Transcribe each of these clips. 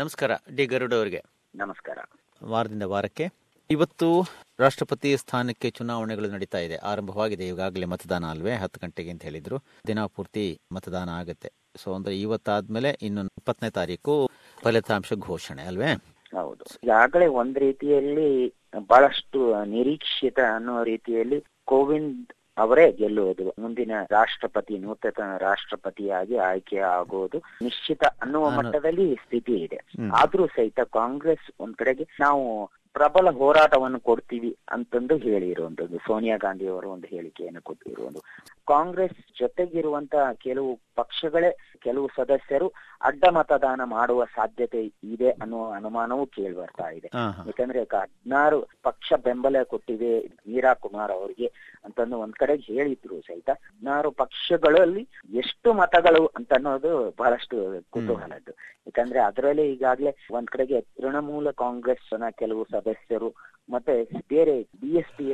ನಮಸ್ಕಾರ ಡಿ ಗರುಡ್ ಅವರಿಗೆ. ನಮಸ್ಕಾರ. ವಾರದಿಂದ ವಾರಕ್ಕೆ. ಇವತ್ತು ರಾಷ್ಟ್ರಪತಿ ಸ್ಥಾನಕ್ಕೆ ಚುನಾವಣೆಗಳು ನಡೀತಾ ಇದೆ. ಆರಂಭವಾಗಿದೆ. ಈಗಾಗಲೇ ಮತದಾನ ಅಲ್ವೇ? ಹತ್ತು ಗಂಟೆಗೆ ಅಂತ ಹೇಳಿದ್ರು. ದಿನ ಪೂರ್ತಿ ಮತದಾನ ಆಗುತ್ತೆ. ಸೊ ಅಂದ್ರೆ ಇವತ್ತಾದ್ಮೇಲೆ ಇನ್ನು ಇಪ್ಪತ್ತನೇ ತಾರೀಕು ಫಲಿತಾಂಶ ಘೋಷಣೆ ಅಲ್ವೇ? ಹೌದು. ಈಗಾಗಲೇ ಒಂದ್ ರೀತಿಯಲ್ಲಿ ಬಹಳಷ್ಟು ನಿರೀಕ್ಷಿತ ಅನ್ನೋ ರೀತಿಯಲ್ಲಿ ಕೋವಿಂದ್ ಅವರೇ ಗೆಲ್ಲುವುದು ಮುಂದಿನ ರಾಷ್ಟ್ರಪತಿ ನೂತನ ರಾಷ್ಟ್ರಪತಿಯಾಗಿ ಆಯ್ಕೆ ಆಗುವುದು ನಿಶ್ಚಿತ ಅನ್ನುವ ಅನ್ನೋ- ಮಟ್ಟದಲ್ಲಿ ಸ್ಥಿತಿ ಇದೆ. ಆದ್ರೂ ಸಹಿತ ಕಾಂಗ್ರೆಸ್ ಒಂದ್ ಕಡೆಗೆ ನಾವು ಪ್ರಬಲ ಹೋರಾಟವನ್ನು ಕೊಡ್ತೀವಿ ಅಂತಂದು ಹೇಳಿರುವಂತದ್ದು ಸೋನಿಯಾ ಗಾಂಧಿ ಅವರು ಒಂದು ಹೇಳಿಕೆಯನ್ನು ಕೊಟ್ಟಿರುವುದು ಕಾಂಗ್ರೆಸ್ ಜೊತೆಗಿರುವಂತಹ ಕೆಲವು ಪಕ್ಷಗಳೇ ಕೆಲವು ಸದಸ್ಯರು ಅಡ್ಡ ಮತದಾನ ಮಾಡುವ ಸಾಧ್ಯತೆ ಇದೆ ಅನ್ನುವ ಅನುಮಾನವೂ ಕೇಳಿ ಬರ್ತಾ ಇದೆ. ಯಾಕಂದ್ರೆ ಹದಿನಾರು ಪಕ್ಷ ಬೆಂಬಲ ಕೊಟ್ಟಿದೆ ವೀರಾ ಕುಮಾರ್ ಅವರಿಗೆ ಅಂತಂದು ಒಂದ್ ಕಡೆ ಹೇಳಿದ್ರು ಸಹಿತ. ಹದಿನಾರು ಪಕ್ಷಗಳಲ್ಲಿ ಎಷ್ಟು ಮತಗಳು ಅಂತ ಅನ್ನೋದು ಬಹಳಷ್ಟು ಕುತೂಹಲದ್ದು. ಯಾಕಂದ್ರೆ ಅದರಲ್ಲಿ ಈಗಾಗ್ಲೇ ಒಂದ್ ಕಡೆಗೆ ತೃಣಮೂಲ ಕಾಂಗ್ರೆಸ್ ಕೆಲವು ಸದಸ್ಯರು ಮತ್ತೆ ಬೇರೆ ಬಿಎಸ್ಪಿ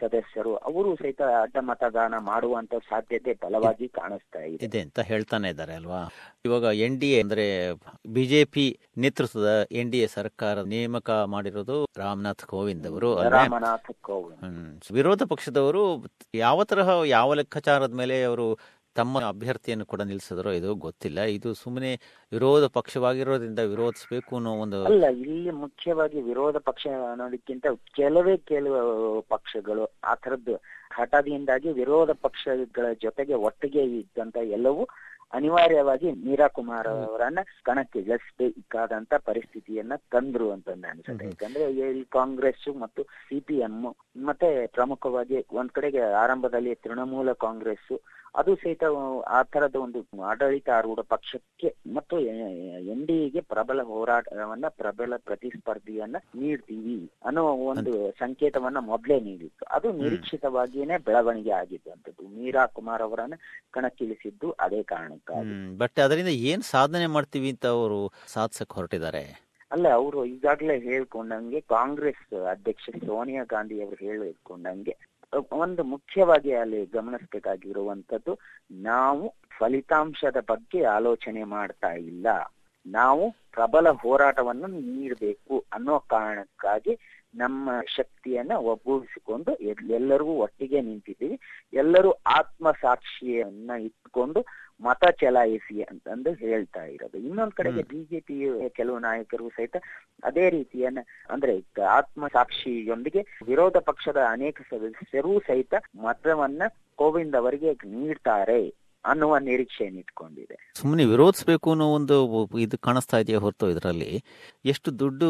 ಸದಸ್ಯರು ಅವರು ಸಹಿತ ಅಡ್ಡ ಮತದಾನ ಮಾಡುವಂತ ಸಾಧ್ಯತೆ ಬಲವಾಗಿ ಕಾಣಿಸ್ತಾ ಇದೆ. ಅಂತ ಹೇಳ್ತಾನೆ ಇದ್ದಾರೆ ಅಲ್ವಾ? ಇವಾಗ ಎನ್ ಡಿ ಎ ಅಂದ್ರೆ ಬಿಜೆಪಿ ನೇತೃತ್ವದ ಎನ್ ಡಿ ಎ ಸರ್ಕಾರ ನೇಮಕ ಮಾಡಿರೋದು ರಾಮನಾಥ್ ಕೋವಿಂದ್ ಅವರು ರಾಮನಾಥ್ ಕೋವಿಂದ್. ಹ್ಮ್. ವಿರೋಧ ಪಕ್ಷದವರು ಯಾವ ತರಹ ಯಾವ ಲೆಕ್ಕಾಚಾರದ ಮೇಲೆ ಅವರು ತಮ್ಮ ಅಭ್ಯರ್ಥಿಯನ್ನು ಕೂಡ ನಿಲ್ಲಿಸಿದ್ರು ಇದು ಗೊತ್ತಿಲ್ಲ. ಇದು ಸುಮ್ಮನೆ ವಿರೋಧ ಪಕ್ಷವಾಗಿರೋದ್ರಿಂದ ವಿರೋಧಿಸಬೇಕು ಅನ್ನೋ ಒಂದು ಅಲ್ಲ ಇಲ್ಲಿ ಮುಖ್ಯವಾಗಿ ವಿರೋಧ ಪಕ್ಷ ಅನ್ನೋದಕ್ಕಿಂತ ಕೆಲವೇ ಕೆಲವು ಪಕ್ಷಗಳು ಆ ತರದ್ದು ಹಠದಿಂದಾಗಿ ವಿರೋಧ ಪಕ್ಷಗಳ ಜೊತೆಗೆ ಒಟ್ಟಿಗೆ ಇದ್ದಂತ ಎಲ್ಲವೂ ಅನಿವಾರ್ಯವಾಗಿ ಮೀರಾ ಕುಮಾರ್ ಅವರನ್ನ ಕಣಕ್ಕೆ ಇಳಿಸಬೇಕಾದಂತ ಪರಿಸ್ಥಿತಿಯನ್ನ ತಂದ್ರು ಅಂತ ಅನ್ಸುತ್ತೆ. ಯಾಕಂದ್ರೆ ಇಲ್ಲಿ ಕಾಂಗ್ರೆಸ್ ಮತ್ತು ಸಿಪಿಎಂ ಮತ್ತೆ ಪ್ರಮುಖವಾಗಿ ಒಂದ್ ಕಡೆಗೆ ಆರಂಭದಲ್ಲಿ ತೃಣಮೂಲ ಕಾಂಗ್ರೆಸ್ ಅದು ಸಹಿತ ಆ ತರದ ಒಂದು ಆಡಳಿತಾರೂಢ ಪಕ್ಷಕ್ಕೆ ಮತ್ತು ಎನ್ ಡಿ ಎಗೆ ಪ್ರಬಲ ಹೋರಾಟವನ್ನ ಪ್ರಬಲ ಪ್ರತಿಸ್ಪರ್ಧಿಯನ್ನ ನೀಡ್ತೀವಿ ಅನ್ನೋ ಒಂದು ಸಂಕೇತವನ್ನ ಮೊದಲೇ ನೀಡಿತ್ತು. ಅದು ನಿರೀಕ್ಷಿತವಾಗಿಯೇ ಬೆಳವಣಿಗೆ ಆಗಿದ್ದಂಥದ್ದು. ಮೀರಾ ಕುಮಾರ್ ಅವರನ್ನ ಕಣಕ್ಕಿಳಿಸಿದ್ದು ಅದೇ ಕಾರಣಕ್ಕಾಗಿ. ಬಟ್ ಅದರಿಂದ ಏನ್ ಸಾಧನೆ ಮಾಡ್ತೀವಿ ಅಂತ ಅವರು ಸಾಧಿಸಕ್ ಹೊರಟಿದ್ದಾರೆ? ಅಲ್ಲ ಅವರು ಈಗಾಗಲೇ ಹೇಳ್ಕೊಂಡಂಗೆ ಕಾಂಗ್ರೆಸ್ ಅಧ್ಯಕ್ಷ ಸೋನಿಯಾ ಗಾಂಧಿ ಅವರು ಹೇಳಿಕೊಂಡಂಗೆ ಒಂದು ಮುಖ್ಯವಾಗಿ ಅಲ್ಲಿ ಗಮನಿಸಬೇಕಾಗಿರುವಂತದ್ದು ನಾವು ಫಲಿತಾಂಶದ ಬಗ್ಗೆ ಆಲೋಚನೆ ಮಾಡ್ತಾ ಇಲ್ಲ. ನಾವು ಪ್ರಬಲ ಹೋರಾಟವನ್ನು ನೀಡಬೇಕು ಅನ್ನೋ ಕಾರಣಕ್ಕಾಗಿ ನಮ್ಮ ಶಕ್ತಿಯನ್ನ ಒಗ್ಗೂಡಿಸಿಕೊಂಡು ಎಲ್- ಎಲ್ಲರಿಗೂ ಒಟ್ಟಿಗೆ ನಿಂತಿದ್ದೀವಿ. ಎಲ್ಲರೂ ಆತ್ಮ ಸಾಕ್ಷಿಯನ್ನ ಇಟ್ಕೊಂಡು ಮತ ಚಲಾಯಿಸಿ ಅಂತಂದು ಹೇಳ್ತಾ ಇರೋದು. ಇನ್ನೊಂದ್ ಕಡೆಗೆ ಬಿಜೆಪಿ ಕೆಲವು ನಾಯಕರು ಸಹಿತ ಅದೇ ರೀತಿಯನ್ನ ಅಂದ್ರೆ ಆತ್ಮ ಸಾಕ್ಷಿಯೊಂದಿಗೆ ವಿರೋಧ ಪಕ್ಷದ ಅನೇಕ ಸದಸ್ಯರೂ ಸಹಿತ ಮತವನ್ನ ಕೋವಿಂದ್ ಅವರಿಗೆ ನೀಡ್ತಾರೆ ಅನ್ನುವ ನಿರೀಕ್ಷೆಯನ್ನು ಇಟ್ಕೊಂಡಿದೆ ಸುಮ್ಮನೆ ವಿರೋಧಿಸಬೇಕು ಅನ್ನೋ ಒಂದು ಇದು ಕಾಣಿಸ್ತಾ ಇದೆಯಾ ಹೊರತು ಇದರಲ್ಲಿ. ಎಷ್ಟು ದುಡ್ಡು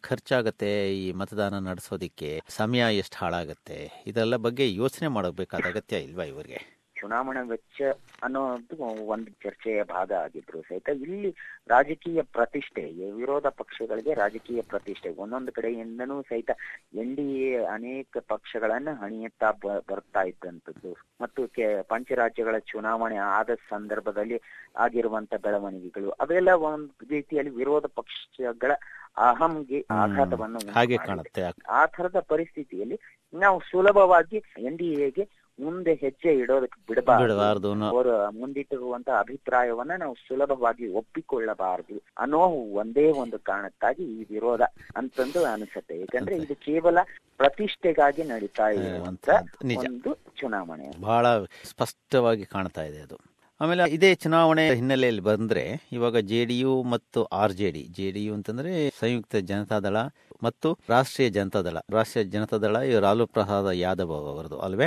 ಖರ್ಚಾಗತ್ತೆ ಈ ಮತದಾನ ನಡೆಸೋದಿಕ್ಕೆ? ಸಮಯ ಎಷ್ಟು ಹಾಳಾಗತ್ತೆ? ಇದೆಲ್ಲ ಬಗ್ಗೆ ಯೋಚನೆ ಮಾಡಬೇಕಾದ ಅಗತ್ಯ ಇಲ್ವಾ ಇವರಿಗೆ? ಚುನಾವಣಾ ವೆಚ್ಚ ಅನ್ನೋದು ಒಂದು ಚರ್ಚೆಯ ಭಾಗ ಆಗಿದ್ರು ಸಹಿತ. ಇಲ್ಲಿ ರಾಜಕೀಯ ಪ್ರತಿಷ್ಠೆ ವಿರೋಧ ಪಕ್ಷಗಳಿಗೆ ರಾಜಕೀಯ ಪ್ರತಿಷ್ಠೆ ಒಂದೊಂದು ಕಡೆಯಿಂದನೂ ಸಹಿತ ಎನ್ ಡಿ ಎ ಅನೇಕ ಪಕ್ಷಗಳನ್ನ ಹಣಿಯುತ್ತಾ ಬ- ಬರ್ತಾ ಇದ್ದಂಥದ್ದು. ಮತ್ತು ಕೆ ಪಂಚರಾಜ್ಯಗಳ ಚುನಾವಣೆ ಆದ ಸಂದರ್ಭದಲ್ಲಿ ಆಗಿರುವಂತ ಬೆಳವಣಿಗೆಗಳು. ಅವೆಲ್ಲ ಒಂದು ರೀತಿಯಲ್ಲಿ ವಿರೋಧ ಪಕ್ಷಗಳ ಅಹಂಗೆ ಆಘಾತವನ್ನು ಹಾಗೆ ಕಾಣುತ್ತೆ. ಆ ತರದ ಪರಿಸ್ಥಿತಿಯಲ್ಲಿ ನಾವು ಸುಲಭವಾಗಿ ಎನ್ ಡಿ ಎಗೆ ಮುಂದೆ ಹೆಜ್ಜೆ ಇಡೋದಕ್ಕೆ ಬಿಡಬಾರದು. ಅವರ ಮುಂದಿಟ್ಟಿರುವಂತ ಅಭಿಪ್ರಾಯವನ್ನ ನಾವು ಸುಲಭವಾಗಿ ಒಪ್ಪಿಕೊಳ್ಳಬಾರದು. ಅನ್ನೋ ಒಂದೇ ಒಂದು ಕಾರಣಕ್ಕಾಗಿ ಈ ವಿರೋಧ ಅಂತಂದು ಅನಿಸುತ್ತೆ. ಯಾಕಂದ್ರೆ ಇದು ಕೇವಲ ಪ್ರತಿಷ್ಠೆಗಾಗಿ ನಡೀತಾ ಇರುವಂತ ನಿಜ. ಒಂದು ಚುನಾವಣೆ. ಬಹಳ ಸ್ಪಷ್ಟವಾಗಿ ಕಾಣ್ತಾ ಇದೆ ಅದು. ಆಮೇಲೆ ಇದೇ ಚುನಾವಣೆ ಹಿನ್ನೆಲೆಯಲ್ಲಿ ಬಂದ್ರೆ ಇವಾಗ ಜೆ ಡಿ ಯು ಮತ್ತು R J D. J D U ಅಂತಂದ್ರೆ ಸಂಯುಕ್ತ ಜನತಾದಳ ಮತ್ತು ರಾಷ್ಟ್ರೀಯ ಜನತಾದಳ. ರಾಷ್ಟ್ರೀಯ ಜನತಾದಳ ದಳ ಲಾಲು ಪ್ರಸಾದ್ ಯಾದವ್ ಅವರದು ಅಲ್ವೇ?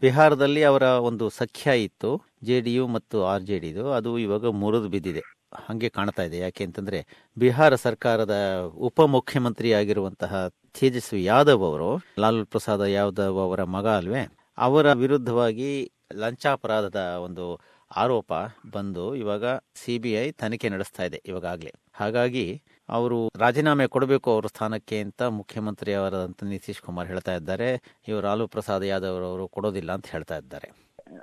ಬಿಹಾರದಲ್ಲಿ ಅವರ ಒಂದು ಸಖ್ಯ ಇತ್ತು, ಜೆ ಡಿ ಮತ್ತು ಆರ್ ಜೆ ಡಿದು ಅದು ಇವಾಗ ಮುರಿದು ಬಿದ್ದಿದೆ. ಹಂಗೆ ಕಾಣ್ತಾ ಇದೆ. ಯಾಕೆ ಅಂತಂದ್ರೆ, ಬಿಹಾರ ಸರ್ಕಾರದ ಉಪಮುಖ್ಯಮಂತ್ರಿ ಆಗಿರುವಂತಹ ತೇಜಸ್ವಿ ಯಾದವ್ ಅವರು, ಲಾಲು ಪ್ರಸಾದ ಯಾದವ್ ಅವರ ಮಗ ಅಲ್ವೇ? ಅವರ ವಿರುದ್ಧವಾಗಿ ಲಂಚಾಪರಾಧದ ಒಂದು ಆರೋಪ ಬಂದು ಇವಾಗ ಸಿಬಿಐ ತನಿಖೆ ನಡೆಸ್ತಾ ಇದೆ ಇವಾಗಲೇ ಹಾಗಾಗಿ ಅವರು ರಾಜೀನಾಮೆ ಕೊಡಬೇಕು ಅವರ ಸ್ಥಾನಕ್ಕೆ ಅಂತ ಮುಖ್ಯಮಂತ್ರಿ ಅವರಂತ ನಿತೀಶ್ ಕುಮಾರ್ ಹೇಳ್ತಾ ಇದ್ದಾರೆ. ಇವರು ಲಾಲು ಪ್ರಸಾದ್ ಯಾದವ್ ಅವರು ಕೊಡೋದಿಲ್ಲ ಅಂತ ಹೇಳ್ತಾ ಇದ್ದಾರೆ.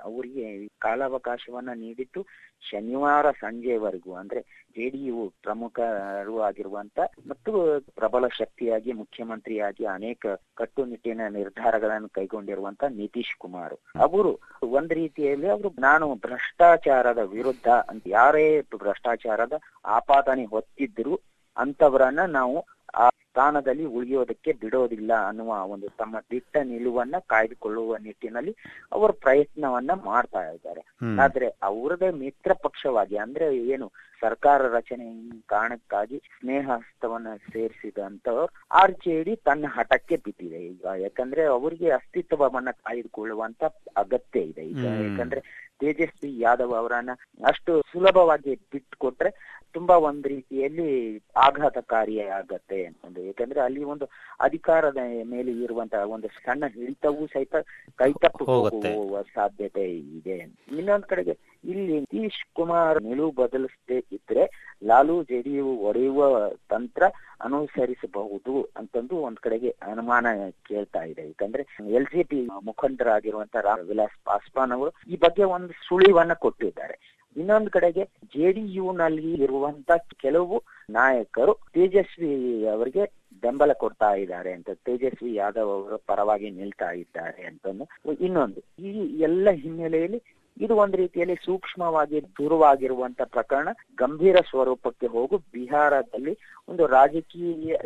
ಅವರಿಗೆ ಕಾಲಾವಕಾಶವನ್ನ ನೀಡಿದ್ದು ಶನಿವಾರ ಸಂಜೆವರೆಗೂ, ಅಂದ್ರೆ ಜೆಡಿಯು ಪ್ರಮುಖರು ಆಗಿರುವಂತ ಮತ್ತು ಪ್ರಬಲ ಶಕ್ತಿಯಾಗಿ, ಮುಖ್ಯಮಂತ್ರಿಯಾಗಿ ಅನೇಕ ಕಟ್ಟುನಿಟ್ಟಿನ ನಿರ್ಧಾರಗಳನ್ನು ಕೈಗೊಂಡಿರುವಂತ ನಿತೀಶ್ ಕುಮಾರ್. ಅವರು ಒಂದ್ ರೀತಿಯಲ್ಲಿ ಅವರು ನಾನು ಭ್ರಷ್ಟಾಚಾರದ ವಿರುದ್ಧ ಅಂತ ಯಾರೇ ಭ್ರಷ್ಟಾಚಾರದ ಆಪಾದನೆ ಹೊತ್ತಿದ್ರು ಅಂತವರನ್ನ ನಾವು ಆ ಸ್ಥಾನದಲ್ಲಿ ಉಳಿಯೋದಕ್ಕೆ ಬಿಡೋದಿಲ್ಲ ಅನ್ನುವ ಒಂದು ತಮ್ಮ ದಿಟ್ಟ ನಿಲುವನ್ನ ಕಾಯ್ದುಕೊಳ್ಳುವ ನಿಟ್ಟಿನಲ್ಲಿ ಅವರು ಪ್ರಯತ್ನವನ್ನ ಮಾಡ್ತಾ ಇದ್ದಾರೆ. ಆದ್ರೆ ಅವರದೇ ಮಿತ್ರ ಪಕ್ಷವಾಗಿ ಅಂದ್ರೆ ಏನು ಸರ್ಕಾರ ರಚನೆ ಕಾರಣಕ್ಕಾಗಿ ಸ್ನೇಹ ಹಸ್ತವನ್ನ ಸೇರಿಸಿದಂತವ್ರು ಆರ್ ಜೆ ಡಿ ತನ್ನ ಹಠಕ್ಕೆ ಬಿದ್ದಿದೆ ಈಗ. ಯಾಕಂದ್ರೆ ಅವರಿಗೆ ಅಸ್ತಿತ್ವವನ್ನ ಕಾಯ್ದುಕೊಳ್ಳುವಂತ ಅಗತ್ಯ ಇದೆ ಈಗ. ಯಾಕಂದ್ರೆ ತೇಜಸ್ವಿ ಯಾದವ್ ಅವರನ್ನ ಅಷ್ಟು ಸುಲಭವಾಗಿ ಬಿಟ್ಕೊಟ್ರೆ ತುಂಬಾ ಒಂದ್ ರೀತಿಯಲ್ಲಿ ಆಘಾತಕಾರಿಯಾಗತ್ತೆ ಅಂತಂದು. ಯಾಕಂದ್ರೆ ಅಲ್ಲಿ ಒಂದು ಅಧಿಕಾರದ ಮೇಲೆ ಇರುವಂತಹ ಒಂದು ಸಣ್ಣ ಹಿಡಿತವೂ ಸಹಿತ ಕೈತಪ್ಪು ತಪ್ಪು ಹೋಗುವ ಸಾಧ್ಯತೆ ಇದೆ. ಇನ್ನೊಂದ್ ಕಡೆಗೆ ಇಲ್ಲಿ ನಿತೀಶ್ ಕುಮಾರ್ ನಿಲುವು ಬದಲಿಸದೇ ಇದ್ರೆ ಲಾಲು ಜೆಡಿಯು ಒಡೆಯುವ ತಂತ್ರ ಅನುಸರಿಸಬಹುದು ಅಂತಂದು ಒಂದ್ ಕಡೆಗೆ ಅನುಮಾನ ಕೇಳ್ತಾ ಇದೆ. ಯಾಕಂದ್ರೆ ಎಲ್ ಜೆ ಪಿ ಮುಖಂಡರಾಗಿರುವಂತಹ ರಾಮ್ ವಿಲಾಸ್ ಪಾಸ್ವಾನ್ ಅವರು ಈ ಬಗ್ಗೆ ಒಂದು ಸುಳಿವನ್ನ ಕೊಟ್ಟಿದ್ದಾರೆ. ಇನ್ನೊಂದು ಕಡೆಗೆ ಜೆಡಿಯು ನಲ್ಲಿ ಇರುವಂತ ಕೆಲವು ನಾಯಕರು ತೇಜಸ್ವಿ ಅವರಿಗೆ ಬೆಂಬಲ ಕೊಡ್ತಾ ಇದ್ದಾರೆ ಅಂತ, ತೇಜಸ್ವಿ ಯಾದವ್ ಅವರ ಪರವಾಗಿ ನಿಲ್ತಾ ಇದ್ದಾರೆ ಅಂತಂದು ಇನ್ನೊಂದು. ಈ ಎಲ್ಲ ಹಿನ್ನೆಲೆಯಲ್ಲಿ ಇದು ಒಂದು ರೀತಿಯಲ್ಲಿ ಸೂಕ್ಷ್ಮವಾಗಿ ದೂರವಾಗಿರುವಂತ ಪ್ರಕರಣ. ಗಂಭೀರ ಸ್ವರೂಪಕ್ಕೆ ಹೋಗು, ಬಿಹಾರದಲ್ಲಿ ಒಂದು ರಾಜಕೀಯ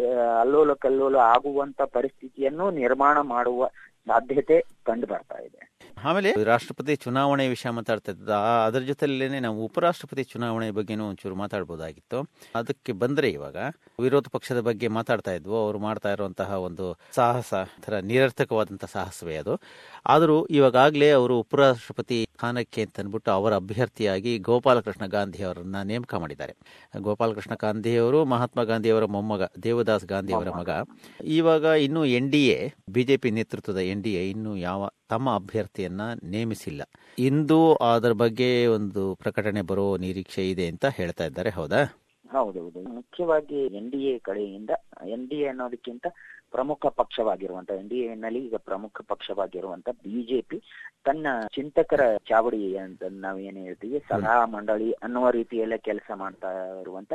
ಅಲ್ಲೋಲ ಕಲ್ಲೋಲ ಆಗುವಂತ ಪರಿಸ್ಥಿತಿಯನ್ನು ನಿರ್ಮಾಣ ಮಾಡುವ ಸಾಧ್ಯತೆ ಕಂಡು ಬರ್ತಾ ಇದೆ. ಆಮೇಲೆ ರಾಷ್ಟ್ರಪತಿ ಚುನಾವಣೆ ವಿಷಯ ಮಾತಾಡ್ತಾ ಇದ್ದ ಅದರ ಜೊತೆಲೇನೆ ನಾವು ಉಪರಾಷ್ಟ್ರಪತಿ ಚುನಾವಣೆ ಬಗ್ಗೆನೂ ಒಂಚೂರು ಮಾತಾಡ್ಬೋದಾಗಿತ್ತು. ಅದಕ್ಕೆ ಬಂದ್ರೆ ಇವಾಗ ವಿರೋಧ ಪಕ್ಷದ ಬಗ್ಗೆ ಮಾತಾಡ್ತಾ ಇದ್ವು ಅವರು ಮಾಡ್ತಾ ಇರುವಂತಹ ಒಂದು ಸಾಹಸ ಥರ ನಿರರ್ಥಕವಾದಂತಹ ಸಾಹಸವೇ ಅದು. ಆದರೂ ಇವಾಗಲೇ ಅವರು ಉಪರಾಷ್ಟ್ರಪತಿ ಸ್ಥಾನಕ್ಕೆ ಅಂತ ಅಂದ್ಬಿಟ್ಟು ಅವರ ಅಭ್ಯರ್ಥಿಯಾಗಿ ಗೋಪಾಲಕೃಷ್ಣ ಗಾಂಧಿ ಅವರನ್ನ ನೇಮಕ ಮಾಡಿದ್ದಾರೆ. ಗೋಪಾಲಕೃಷ್ಣ ಗಾಂಧಿ ಅವರು ಮಹಾತ್ಮ ಗಾಂಧಿ ಅವರ ಮೊಮ್ಮಗ ದೇವದಾಸ್ ಗಾಂಧಿ ಅವರ ಮಗ. ಇವಾಗ ಇನ್ನು ಎನ್ ಡಿ ಎ ಬಿಜೆಪಿ ನೇತೃತ್ವದ ಎನ್ ಡಿ ಎ ಇನ್ನು ಯಾವ ತಮ್ಮ ಅಭ್ಯರ್ಥಿಯನ್ನ ನೇಮಿಸಿಲ್ಲ. ಇಂದು ಅದರ ಬಗ್ಗೆ ಒಂದು ಪ್ರಕಟಣೆ ಬರೋ ನಿರೀಕ್ಷೆ ಇದೆ ಅಂತ ಹೇಳ್ತಾ ಇದ್ದಾರೆ ಹೌದಾ? ಹೌದೌದು. ಮುಖ್ಯವಾಗಿ ಎನ್ ಡಿ ಎ ಕಡೆಯಿಂದ ಎನ್ ಡಿ ಎ ಅನ್ನೋದಕ್ಕಿಂತ ಪ್ರಮುಖ ಪಕ್ಷವಾಗಿರುವಂತ ಎನ್ ಡಿ ಎನಲ್ಲಿ ಈಗ ಪ್ರಮುಖ ಪಕ್ಷವಾಗಿರುವಂತ ಬಿಜೆಪಿ ತನ್ನ ಚಿಂತಕರ ಚಾವಡಿ ಅಂತ ನಾವೇನು ಏನ್ ಹೇಳ್ತೀವಿ ಸಲಹಾ ಮಂಡಳಿ ಅನ್ನುವ ರೀತಿಯಲ್ಲೇ ಕೆಲಸ ಮಾಡ್ತಾ ಇರುವಂತ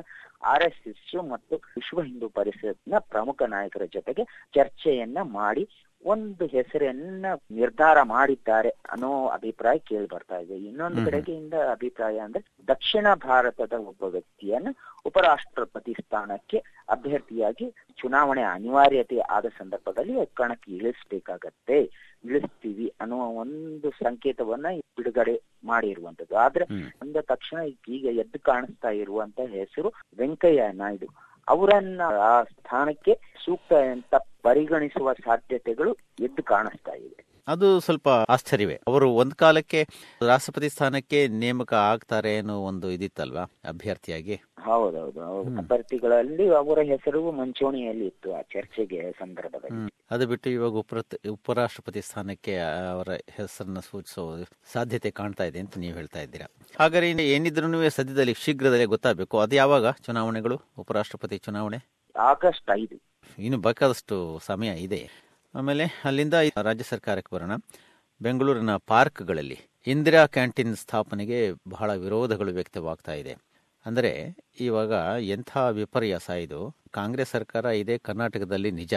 ಆರ್ ಎಸ್ ಎಸ್ ಮತ್ತು ವಿಶ್ವ ಹಿಂದೂ ಪರಿಷತ್ನ ಪ್ರಮುಖ ನಾಯಕರ ಜೊತೆಗೆ ಚರ್ಚೆಯನ್ನ ಮಾಡಿ ಒಂದು ಹೆಸರನ್ನ ನಿರ್ಧಾರ ಮಾಡಿದ್ದಾರೆ ಅನ್ನೋ ಅಭಿಪ್ರಾಯ ಕೇಳಿ ಬರ್ತಾ ಇದೆ ಇನ್ನೊಂದು. ಕಡೆಗೆಯಿಂದ ಅಭಿಪ್ರಾಯ ಅಂದ್ರೆ ದಕ್ಷಿಣ ಭಾರತದ ಒಬ್ಬ ವ್ಯಕ್ತಿಯನ್ನ ಉಪರಾಷ್ಟ್ರಪತಿ ಸ್ಥಾನಕ್ಕೆ ಅಭ್ಯರ್ಥಿಯಾಗಿ ಚುನಾವಣೆ ಅನಿವಾರ್ಯತೆ ಆದ ಸಂದರ್ಭದಲ್ಲಿ ಕಣಕ್ಕೆ ಇಳಿಸ್ಬೇಕಾಗತ್ತೆ ಇಳಿಸ್ತೀವಿ ಅನ್ನುವ ಒಂದು ಸಂಕೇತವನ್ನ ಬಿಡುಗಡೆ ಮಾಡಿರುವಂತದ್ದು ಆದ್ರೆ. ಅಂದ ತಕ್ಷಣ ಈಗ ಎದ್ದು ಕಾಣಿಸ್ತಾ ಇರುವಂತ ಹೆಸರು ವೆಂಕಯ್ಯ ನಾಯ್ಡು ಅವರನ್ನ ಆ ಸ್ಥಾನಕ್ಕೆ ಸೂಕ್ತ ಅಂತ ಪರಿಗಣಿಸುವ ಸಾಧ್ಯತೆಗಳು ಎದ್ದು ಕಾಣಿಸ್ತಾ ಇವೆ ಅದು ಸ್ವಲ್ಪ ಆಶ್ಚರ್ಯವೇ. ಅವರು ಒಂದ್ ಕಾಲಕ್ಕೆ ರಾಷ್ಟ್ರಪತಿ ಸ್ಥಾನಕ್ಕೆ ನೇಮಕ ಆಗ್ತಾರೆ ಅನ್ನೋ ಒಂದು ಇದಿತ್ತಲ್ವಾ ಅಭ್ಯರ್ಥಿಯಾಗಿ? ಹೌದೌದು. ಅಭ್ಯರ್ಥಿಗಳಲ್ಲಿ ಅವರ ಹೆಸರು ಮುಂಚೂಣಿಯಲ್ಲಿ ಇತ್ತು ಆ ಚರ್ಚೆಗೆ ಸಂದರ್ಭದಲ್ಲಿ. ಅದು ಬಿಟ್ಟು ಇವಾಗ ಉಪರ ಉಪರಾಷ್ಟ್ರಪತಿ ಸ್ಥಾನಕ್ಕೆ ಅವರ ಹೆಸರನ್ನ ಸೂಚಿಸುವ ಸಾಧ್ಯತೆ ಕಾಣ್ತಾ ಇದೆ ಅಂತ ನೀವು ಹೇಳ್ತಾ ಇದ್ದೀರಾ. ಹಾಗಾದ್ರೆ ಇನ್ನು ಏನಿದ್ರು ಸದ್ಯದಲ್ಲಿ ಶೀಘ್ರದಲ್ಲೇ ಗೊತ್ತಾಗಬೇಕು. ಅದು ಯಾವಾಗ ಚುನಾವಣೆಗಳು ಉಪರಾಷ್ಟ್ರಪತಿ ಚುನಾವಣೆ? ಆಗಸ್ಟ್ ಐದು. ಇನ್ನು ಬೇಕಾದಷ್ಟು ಸಮಯ ಇದೆ. ಆಮೇಲೆ ಅಲ್ಲಿಂದ ರಾಜ್ಯ ಸರ್ಕಾರಕ್ಕೆ ಬರೋಣ. ಬೆಂಗಳೂರಿನ ಪಾರ್ಕ್ಗಳಲ್ಲಿ ಇಂದಿರಾ ಕ್ಯಾಂಟೀನ್ ಸ್ಥಾಪನೆಗೆ ಬಹಳ ವಿರೋಧಗಳು ವ್ಯಕ್ತವಾಗ್ತಾ ಇದೆ. ಅಂದರೆ ಇವಾಗ ಎಂಥ ವಿಪರ್ಯಾಸ ಇದು? ಕಾಂಗ್ರೆಸ್ ಸರ್ಕಾರ ಇದೆ ಕರ್ನಾಟಕದಲ್ಲಿ ನಿಜ.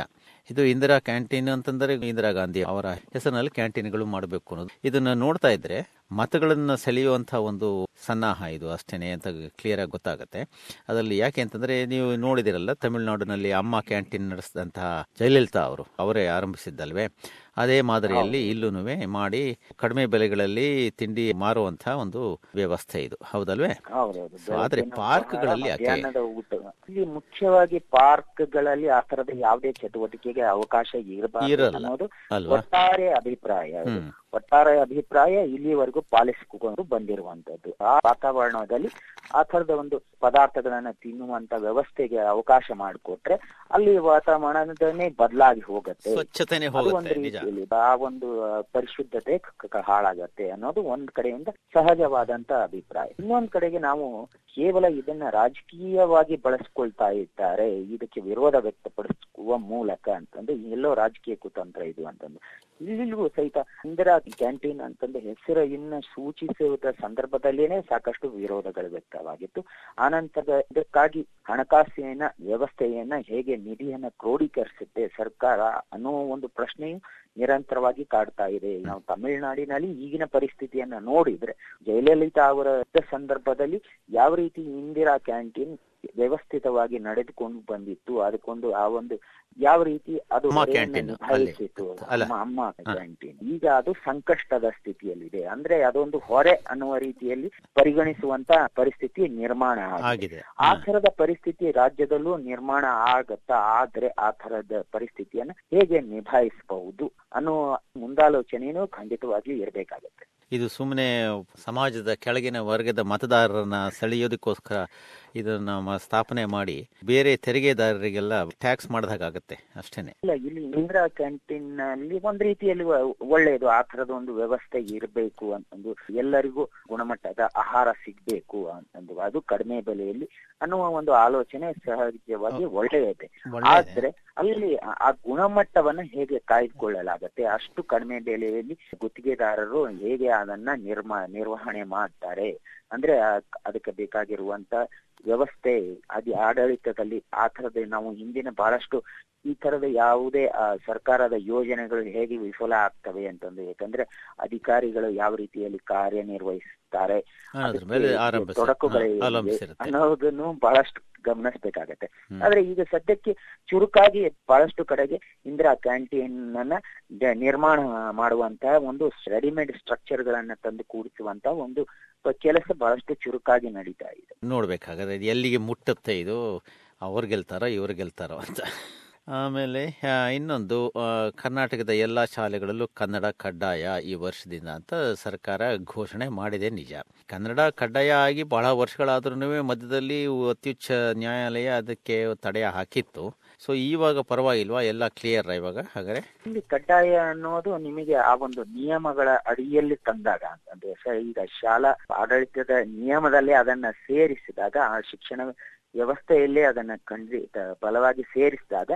ಇದು ಇಂದಿರಾ ಕ್ಯಾಂಟೀನ್ ಅಂತಂದರೆ ಇಂದಿರಾ ಗಾಂಧಿ ಅವರ ಹೆಸರಿನಲ್ಲಿ ಕ್ಯಾಂಟೀನ್ಗಳು ಮಾಡಬೇಕು ಅನ್ನೋದು. ಇದನ್ನ ನೋಡ್ತಾ ಇದ್ರೆ ಮತಗಳನ್ನ ಸೆಳೆಯುವಂತಹ ಒಂದು ಸನ್ನಾಹ ಇದು ಅಷ್ಟೇನೆ ಅಂತ ಕ್ಲಿಯರ್ ಆಗಿ ಗೊತ್ತಾಗುತ್ತೆ. ಅದರಲ್ಲಿ ಯಾಕೆ ಅಂತಂದ್ರೆ ನೀವು ನೋಡಿದಿರಲ್ಲ ತಮಿಳುನಾಡಿನಲ್ಲಿ ಅಮ್ಮ ಕ್ಯಾಂಟೀನ್ ನಡೆಸಿದಂತಹ ಜಯಲಲಿತಾ ಅವರು ಅವರೇ ಆರಂಭಿಸಿದ್ದಲ್ವೇ? ಅದೇ ಮಾದರಿಯಲ್ಲಿ ಇಲ್ಲೂ ಮಾಡಿ ಕಡಿಮೆ ಬೆಲೆಗಳಲ್ಲಿ ತಿಂಡಿ ಮಾರುವಂತಹ ಒಂದು ವ್ಯವಸ್ಥೆ ಇದು. ಹೌದಲ್ವೇ? ಆದ್ರೆ ಬೆಳಗ್ಗಿನ ಪಾರ್ಕ್ಗಳಲ್ಲಿ? ಮಧ್ಯಾಹ್ನದ ಊಟ ಇಲ್ಲಿ ಮುಖ್ಯವಾಗಿ ಪಾರ್ಕ್ಗಳಲ್ಲಿ ಆ ತರದ ಯಾವುದೇ ಚಟುವಟಿಕೆಗೆ ಅವಕಾಶ ಇರಬಾರದು. ಅನ್ನೋದು ಒಟ್ಟಾರೆ ಅಭಿಪ್ರಾಯ ಒಟ್ಟಾರೆ ಅಭಿಪ್ರಾಯ ಇಲ್ಲಿವರೆಗೂ ಪಾಲಿಸಿಕೊಂಡು ಬಂದಿರುವಂತದ್ದು. ಆ ವಾತಾವರಣದಲ್ಲಿ ಆ ತರದ ಒಂದು ಪದಾರ್ಥಗಳನ್ನ ತಿನ್ನುವಂತ ವ್ಯವಸ್ಥೆಗೆ ಅವಕಾಶ ಮಾಡಿಕೊಟ್ರೆ ಅಲ್ಲಿ ವಾತಾವರಣನೇ ಬದಲಾಗಿ ಹೋಗುತ್ತೆ. ಒಂದು ರೀತಿಯಲ್ಲಿ ಆ ಒಂದು ಪರಿಶುದ್ಧತೆ ಹಾಳಾಗತ್ತೆ ಅನ್ನೋದು ಒಂದ್ ಕಡೆಯಿಂದ ಸಹಜವಾದಂತ ಅಭಿಪ್ರಾಯ. ಇನ್ನೊಂದ್ ಕಡೆಗೆ ನಾವು ಕೇವಲ ಇದನ್ನ ರಾಜಕೀಯವಾಗಿ ಬಳಸ್ಕೊಳ್ತಾ ಇದ್ದಾರೆ. ಇದಕ್ಕೆ ವಿರೋಧ ವ್ಯಕ್ತಪಡಿಸುವ ಮೂಲಕ ಅಂತಂದ್ರೆ ಎಲ್ಲೋ ರಾಜಕೀಯ ಕುತಂತ್ರ ಇದು ಅಂತಂದ್ರೆ. ಇಲ್ಲಿಗೂ ಸಹಿತ ಇಂದಿರಾ ಕ್ಯಾಂಟೀನ್ ಅಂತಂದು ಹೆಸರು ಇನ್ನ ಸೂಚಿಸುವುದರ ಸಂದರ್ಭದಲ್ಲೇನೆ ಸಾಕಷ್ಟು ವಿರೋಧಗಳು ವ್ಯಕ್ತವಾಗಿತ್ತು. ಆನಂತರ ಇದಕ್ಕಾಗಿ ಹಣಕಾಸಿನ ವ್ಯವಸ್ಥೆಯನ್ನ ಹೇಗೆ ನಿಧಿಯನ್ನ ಕ್ರೋಢೀಕರಿಸುತ್ತೆ ಸರ್ಕಾರ ಅನ್ನೋ ಒಂದು ಪ್ರಶ್ನೆಯು ನಿರಂತರವಾಗಿ ಕಾಡ್ತಾ ಇದೆ. ನಾವು ತಮಿಳುನಾಡಿನಲ್ಲಿ ಈಗಿನ ಪರಿಸ್ಥಿತಿಯನ್ನ ನೋಡಿದ್ರೆ ಜಯಲಲಿತಾ ಅವರ ಸಂದರ್ಭದಲ್ಲಿ ಯಾವ ರೀತಿ ಇಂದಿರಾ ಕ್ಯಾಂಟೀನ್ ವ್ಯವಸ್ಥಿತವಾಗಿ ನಡೆದುಕೊಂಡು ಬಂದಿತ್ತು. ಅದಕ್ಕೊಂದು ಆ ಒಂದು ಯಾವ ರೀತಿ ಅದು ಭಾವಿಸಿತ್ತು ಅಮ್ಮ ಕ್ಯಾಂಟೀನ್ ಈಗ ಅದು ಸಂಕಷ್ಟದ ಸ್ಥಿತಿಯಲ್ಲಿದೆ. ಅಂದ್ರೆ ಅದೊಂದು ಹೊರೆ ಅನ್ನುವ ರೀತಿಯಲ್ಲಿ ಪರಿಗಣಿಸುವಂತ ಪರಿಸ್ಥಿತಿ ನಿರ್ಮಾಣ ಆಗಿದೆ. ಆಗಿದೆ. ಆ ತರದ ಪರಿಸ್ಥಿತಿ ರಾಜ್ಯದಲ್ಲೂ ನಿರ್ಮಾಣ ಆಗತ್ತಾ? ಆದ್ರೆ ಆ ತರದ ಪರಿಸ್ಥಿತಿಯನ್ನ ಹೇಗೆ ನಿಭಾಯಿಸಬಹುದು ಅನ್ನೋ ಮುಂದಾಲೋಚನೆಯೂ ಖಂಡಿತವಾಗಿಯೂ ಇರಬೇಕಾಗುತ್ತೆ. ಇದು ಸುಮ್ಮನೆ ಸಮಾಜದ ಕೆಳಗಿನ ವರ್ಗದ ಮತದಾರರನ್ನ ಸೆಳೆಯೋದಕ್ಕೋಸ್ಕರ ಇದನ್ನ ಸ್ಥಾಪನೆ ಮಾಡಿ ಬೇರೆ ತೆರಿಗೆದಾರರಿಗೆಲ್ಲ ಟ್ಯಾಕ್ಸ್ ಮಾಡಿದಾಗತ್ತೆ ಅಷ್ಟೇನೆ. ಇಲ್ಲ ಇಲ್ಲಿ ಇಂದಿರಾ ಕ್ಯಾಂಟೀನ್ನಲ್ಲಿ ಒಂದ್ ರೀತಿಯಲ್ಲಿ ಒಳ್ಳೆಯದು ಆ ತರದ ಒಂದು ವ್ಯವಸ್ಥೆ ಇರಬೇಕು ಅಂತಂದು ಎಲ್ಲರಿಗೂ ಗುಣಮಟ್ಟದ ಆಹಾರ ಸಿಗ್ಬೇಕು ಅಂತಂದು ಅದು ಕಡಿಮೆ ಬೆಲೆಯಲ್ಲಿ ಅನ್ನುವ ಒಂದು ಆಲೋಚನೆ ಸಹಜವಾಗಿ ಒಳ್ಳೆಯದೇ. ಆದ್ರೆ ಅಲ್ಲಿ ಆ- ಗುಣಮಟ್ಟವನ್ನ ಹೇಗೆ ಕಾಯ್ದುಕೊಳ್ಳಲಾಗತ್ತೆ ಅಷ್ಟು ಕಡಿಮೆ ಬೆಲೆಯಲ್ಲಿ ಗುತ್ತಿಗೆದಾರರು ಹೇಗೆ ಅದನ್ನ ನಿರ್ಮಾ ನಿರ್ವಹಣೆ ಮಾಡ್ತಾರೆ? ಅಂದ್ರೆ ಅದಕ್ಕೆ ಬೇಕಾಗಿರುವಂತ ವ್ಯವಸ್ಥೆ ಅದಿ ಆಡಳಿತದಲ್ಲಿ ಆ ತರದ ನಾವು ಹಿಂದಿನ ಬಹಳಷ್ಟು ಈ ತರದ ಯಾವುದೇ ಸರ್ಕಾರದ ಯೋಜನೆಗಳು ಹೇಗೆ ವಿಫಲ ಆಗ್ತವೆ ಅಂತಂದು ಯಾಕಂದ್ರೆ ಅಧಿಕಾರಿಗಳು ಯಾವ ರೀತಿಯಲ್ಲಿ ಕಾರ್ಯನಿರ್ವಹಿಸುತ್ತಾರೆ ತೊಡಕುಗಳಿವೆ ಅನ್ನೋದನ್ನು ಬಹಳಷ್ಟು ಗಮನಿಸಬೇಕಾಗತ್ತೆ. ಆದ್ರೆ ಈಗ ಸದ್ಯಕ್ಕೆ ಚುರುಕಾಗಿ ಬಹಳಷ್ಟು ಕಡೆಗೆ ಇಂದಿರಾ ಕ್ಯಾಂಟೀನ್ ಅನ್ನ ನಿರ್ಮಾಣ ಮಾಡುವಂತಹ ಒಂದು ರೆಡಿಮೇಡ್ ಸ್ಟ್ರಕ್ಚರ್ ಗಳನ್ನ ತಂದು ಕೂಡಿಸುವಂತ ಒಂದು ಕೆಲಸ ಬಹಳಷ್ಟು ಚುರುಕಾಗಿ ನಡೀತಾ ಇದೆ. ನೋಡ್ಬೇಕಾಗದೆ ಎಲ್ಲಿಗೆ ಮುಟ್ಟುತ್ತೆ ಇದು? ಅವ್ರು ಗೆಲ್ತಾರೋ, ಇವ್ರು ಗೆಲ್ತಾರೋ ಅಂತ. ಆಮೇಲೆ ಇನ್ನೊಂದು ಕರ್ನಾಟಕದ ಎಲ್ಲ ಶಾಲೆಗಳಲ್ಲೂ ಕನ್ನಡ ಕಡ್ಡಾಯ ಈ ವರ್ಷದಿಂದ ಅಂತ ಸರ್ಕಾರ ಘೋಷಣೆ ಮಾಡಿದೆ ನಿಜ. ಕನ್ನಡ ಕಡ್ಡಾಯ ಆಗಿ ಬಹಳ ವರ್ಷಗಳಾದ್ರೂ ಮಧ್ಯದಲ್ಲಿ ಅತ್ಯುಚ್ಚ ನ್ಯಾಯಾಲಯ ಅದಕ್ಕೆ ತಡೆ ಹಾಕಿತ್ತು. ಸೊ ಇವಾಗ ಪರವಾಗಿಲ್ವಾ? ಎಲ್ಲ ಕ್ಲಿಯರ್ ಇವಾಗ? ಹಾಗಾದ್ರೆ? ಇಲ್ಲಿ ಕಡ್ಡಾಯ ಅನ್ನೋದು ನಿಮಗೆ ಆ ಒಂದು ನಿಯಮಗಳ ಅಡಿಯಲ್ಲಿ ತಂದಾಗ, ಅಂದ್ರೆ ಈಗ ಶಾಲಾ ಆಡಳಿತದ ನಿಯಮದಲ್ಲಿ ಅದನ್ನ ಸೇರಿಸಿದಾಗ ಆ ಶಿಕ್ಷಣ ವ್ಯವಸ್ಥೆಯಲ್ಲಿ ಅದನ್ನ ಕಂಡ್ರಿ ಬಲವಾಗಿ ಸೇರಿಸಿದಾಗ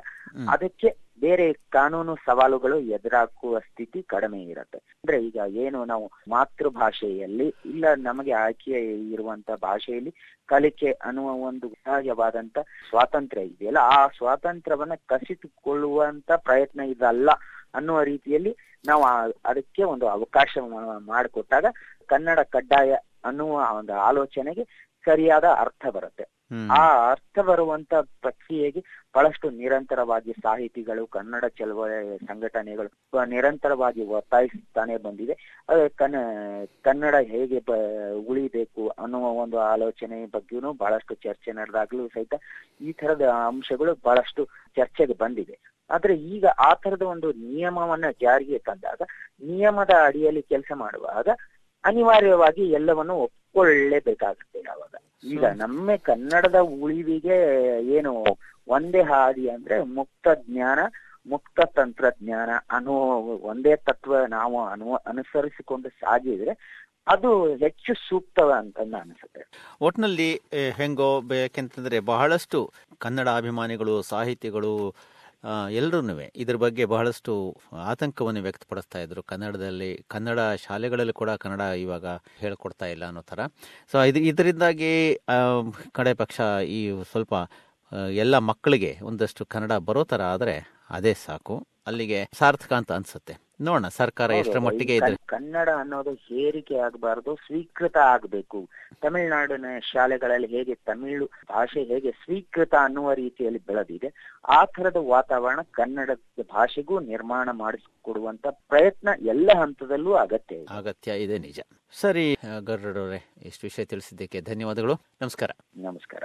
ಅದಕ್ಕೆ ಬೇರೆ ಕಾನೂನು ಸವಾಲುಗಳು ಎದುರಾಗುವ ಸ್ಥಿತಿ ಕಡಿಮೆ ಇರುತ್ತೆ ಅಂದ್ರೆ ಈಗ ಏನು ನಾವು ಮಾತೃಭಾಷೆಯಲ್ಲಿ ಇಲ್ಲ ನಮಗೆ ಆಯ್ಕೆ ಇರುವಂತ ಭಾಷೆಯಲ್ಲಿ ಕಲಿಕೆ ಅನ್ನುವ ಒಂದು ಸಹಜವಾದಂತ ಸ್ವಾತಂತ್ರ್ಯ ಇದೆಯಲ್ಲ ಆ ಸ್ವಾತಂತ್ರ್ಯವನ್ನ ಕಸಿತುಕೊಳ್ಳುವಂತ ಪ್ರಯತ್ನ ಇದಲ್ಲ ಅನ್ನುವ ರೀತಿಯಲ್ಲಿ ನಾವು ಆ- ಅದಕ್ಕೆ ಒಂದು ಅವಕಾಶ ಮಾಡಿಕೊಟ್ಟಾಗ ಕನ್ನಡ ಕಡ್ಡಾಯ ಅನ್ನುವ ಒಂದು ಆಲೋಚನೆಗೆ ಸರಿಯಾದ ಅರ್ಥ ಬರುತ್ತೆ. ಆ ಅರ್ಥ ಬರುವಂತ ಪ್ರಕ್ರಿಯೆಗೆ ಬಹಳಷ್ಟು ನಿರಂತರವಾಗಿ ಸಾಹಿತಿಗಳು, ಕನ್ನಡ ಚಳವಳಿ ಸಂಘಟನೆಗಳು ನಿರಂತರವಾಗಿ ಒತ್ತಾಯಿಸ್ತಾನೆ ಬಂದಿದೆ. ಕನ್ನ ಕನ್ನಡ ಹೇಗೆ ಉಳಿಬೇಕು ಅನ್ನುವ ಒಂದು ಆಲೋಚನೆ ಬಗ್ಗೆನೂ ಬಹಳಷ್ಟು ಚರ್ಚೆ ನಡೆದಾಗ್ಲೂ ಸಹಿತ ಈ ತರದ ಅಂಶಗಳು ಬಹಳಷ್ಟು ಚರ್ಚೆಗೆ ಬಂದಿದೆ. ಆದ್ರೆ ಈಗ ಆ ತರದ ಒಂದು ನಿಯಮವನ್ನ ಜಾರಿಗೆ ತಂದಾಗ, ನಿಯಮದ ಅಡಿಯಲ್ಲಿ ಕೆಲಸ ಮಾಡುವಾಗ ಅನಿವಾರ್ಯವಾಗಿ ಎಲ್ಲವನ್ನು ಒಪ್ಕೊಳ್ಳೇಬೇಕಾಗುತ್ತೆ ಅವಾಗ ಈಗ ನಮ್ಮ ಕನ್ನಡದ ಉಳಿವಿಗೆ ಏನು ಒಂದೇ ಹಾದಿ ಅಂದ್ರೆ ಮುಕ್ತ ಜ್ಞಾನ ಮುಕ್ತ ತಂತ್ರಜ್ಞಾನ ಅನ್ನೋ ಒಂದೇ ತತ್ವ ನಾವು ಅನು ಅನುಸರಿಸಿಕೊಂಡು ಸಾಗಿದ್ರೆ ಅದು ಹೆಚ್ಚು ಸೂಕ್ತವ ಅಂತ ಅನಿಸುತ್ತೆ. ಒಟ್ನಲ್ಲಿ ಹೆಂಗೋ ಬೇಕೆಂತಂದ್ರೆ ಬಹಳಷ್ಟು ಕನ್ನಡ ಅಭಿಮಾನಿಗಳು ಸಾಹಿತಿಗಳು ಎಲ್ಲರೂ ಇದ್ರ ಬಗ್ಗೆ ಬಹಳಷ್ಟು ಆತಂಕವನ್ನು ವ್ಯಕ್ತಪಡಿಸ್ತಾ ಇದ್ರು. ಕನ್ನಡದಲ್ಲಿ, ಕನ್ನಡ ಶಾಲೆಗಳಲ್ಲಿ ಕೂಡ ಕನ್ನಡ ಇವಾಗ ಹೇಳ್ಕೊಡ್ತಾ ಇಲ್ಲ ಅನ್ನೋ ಥರ. ಸೊ ಇದು, ಇದರಿಂದಾಗಿ ಕಡೆ ಪಕ್ಷ ಈ ಸ್ವಲ್ಪ ಎಲ್ಲ ಮಕ್ಕಳಿಗೆ ಒಂದಷ್ಟು ಕನ್ನಡ ಬರೋ ಥರ ಆದರೆ ಅದೇ ಸಾಕು. ಅಲ್ಲಿಗೆ ಸಾರ್ಥಕ ಅಂತ ಅನ್ಸುತ್ತೆ. ನೋಡೋಣ ಸರ್ಕಾರ ಎಷ್ಟರ ಮಟ್ಟಿಗೆ ಇದೆ ಕನ್ನಡ ಅನ್ನೋದು ಹೇರಿಕೆ ಆಗಬಾರದು ಸ್ವೀಕೃತ ಆಗಬೇಕು. ತಮಿಳುನಾಡಿನ ಶಾಲೆಗಳಲ್ಲಿ ಹೇಗೆ ತಮಿಳು ಭಾಷೆ ಹೇಗೆ ಸ್ವೀಕೃತ ಅನ್ನುವ ರೀತಿಯಲ್ಲಿ ಬೆಳೆದಿದೆ ಆ ತರದ ವಾತಾವರಣ ಕನ್ನಡ ಭಾಷೆಗೂ ನಿರ್ಮಾಣ ಮಾಡಿಸಿಕೊಡುವಂತ ಪ್ರಯತ್ನ ಎಲ್ಲ ಹಂತದಲ್ಲೂ ಅಗತ್ಯ ಅಗತ್ಯ ಇದೆ ನಿಜ. ಸರಿ ಗರುಡರವರೇ ಇಷ್ಟು ವಿಷಯ ತಿಳಿಸಿದ್ದಕ್ಕೆ ಧನ್ಯವಾದಗಳು. ನಮಸ್ಕಾರ. ನಮಸ್ಕಾರ.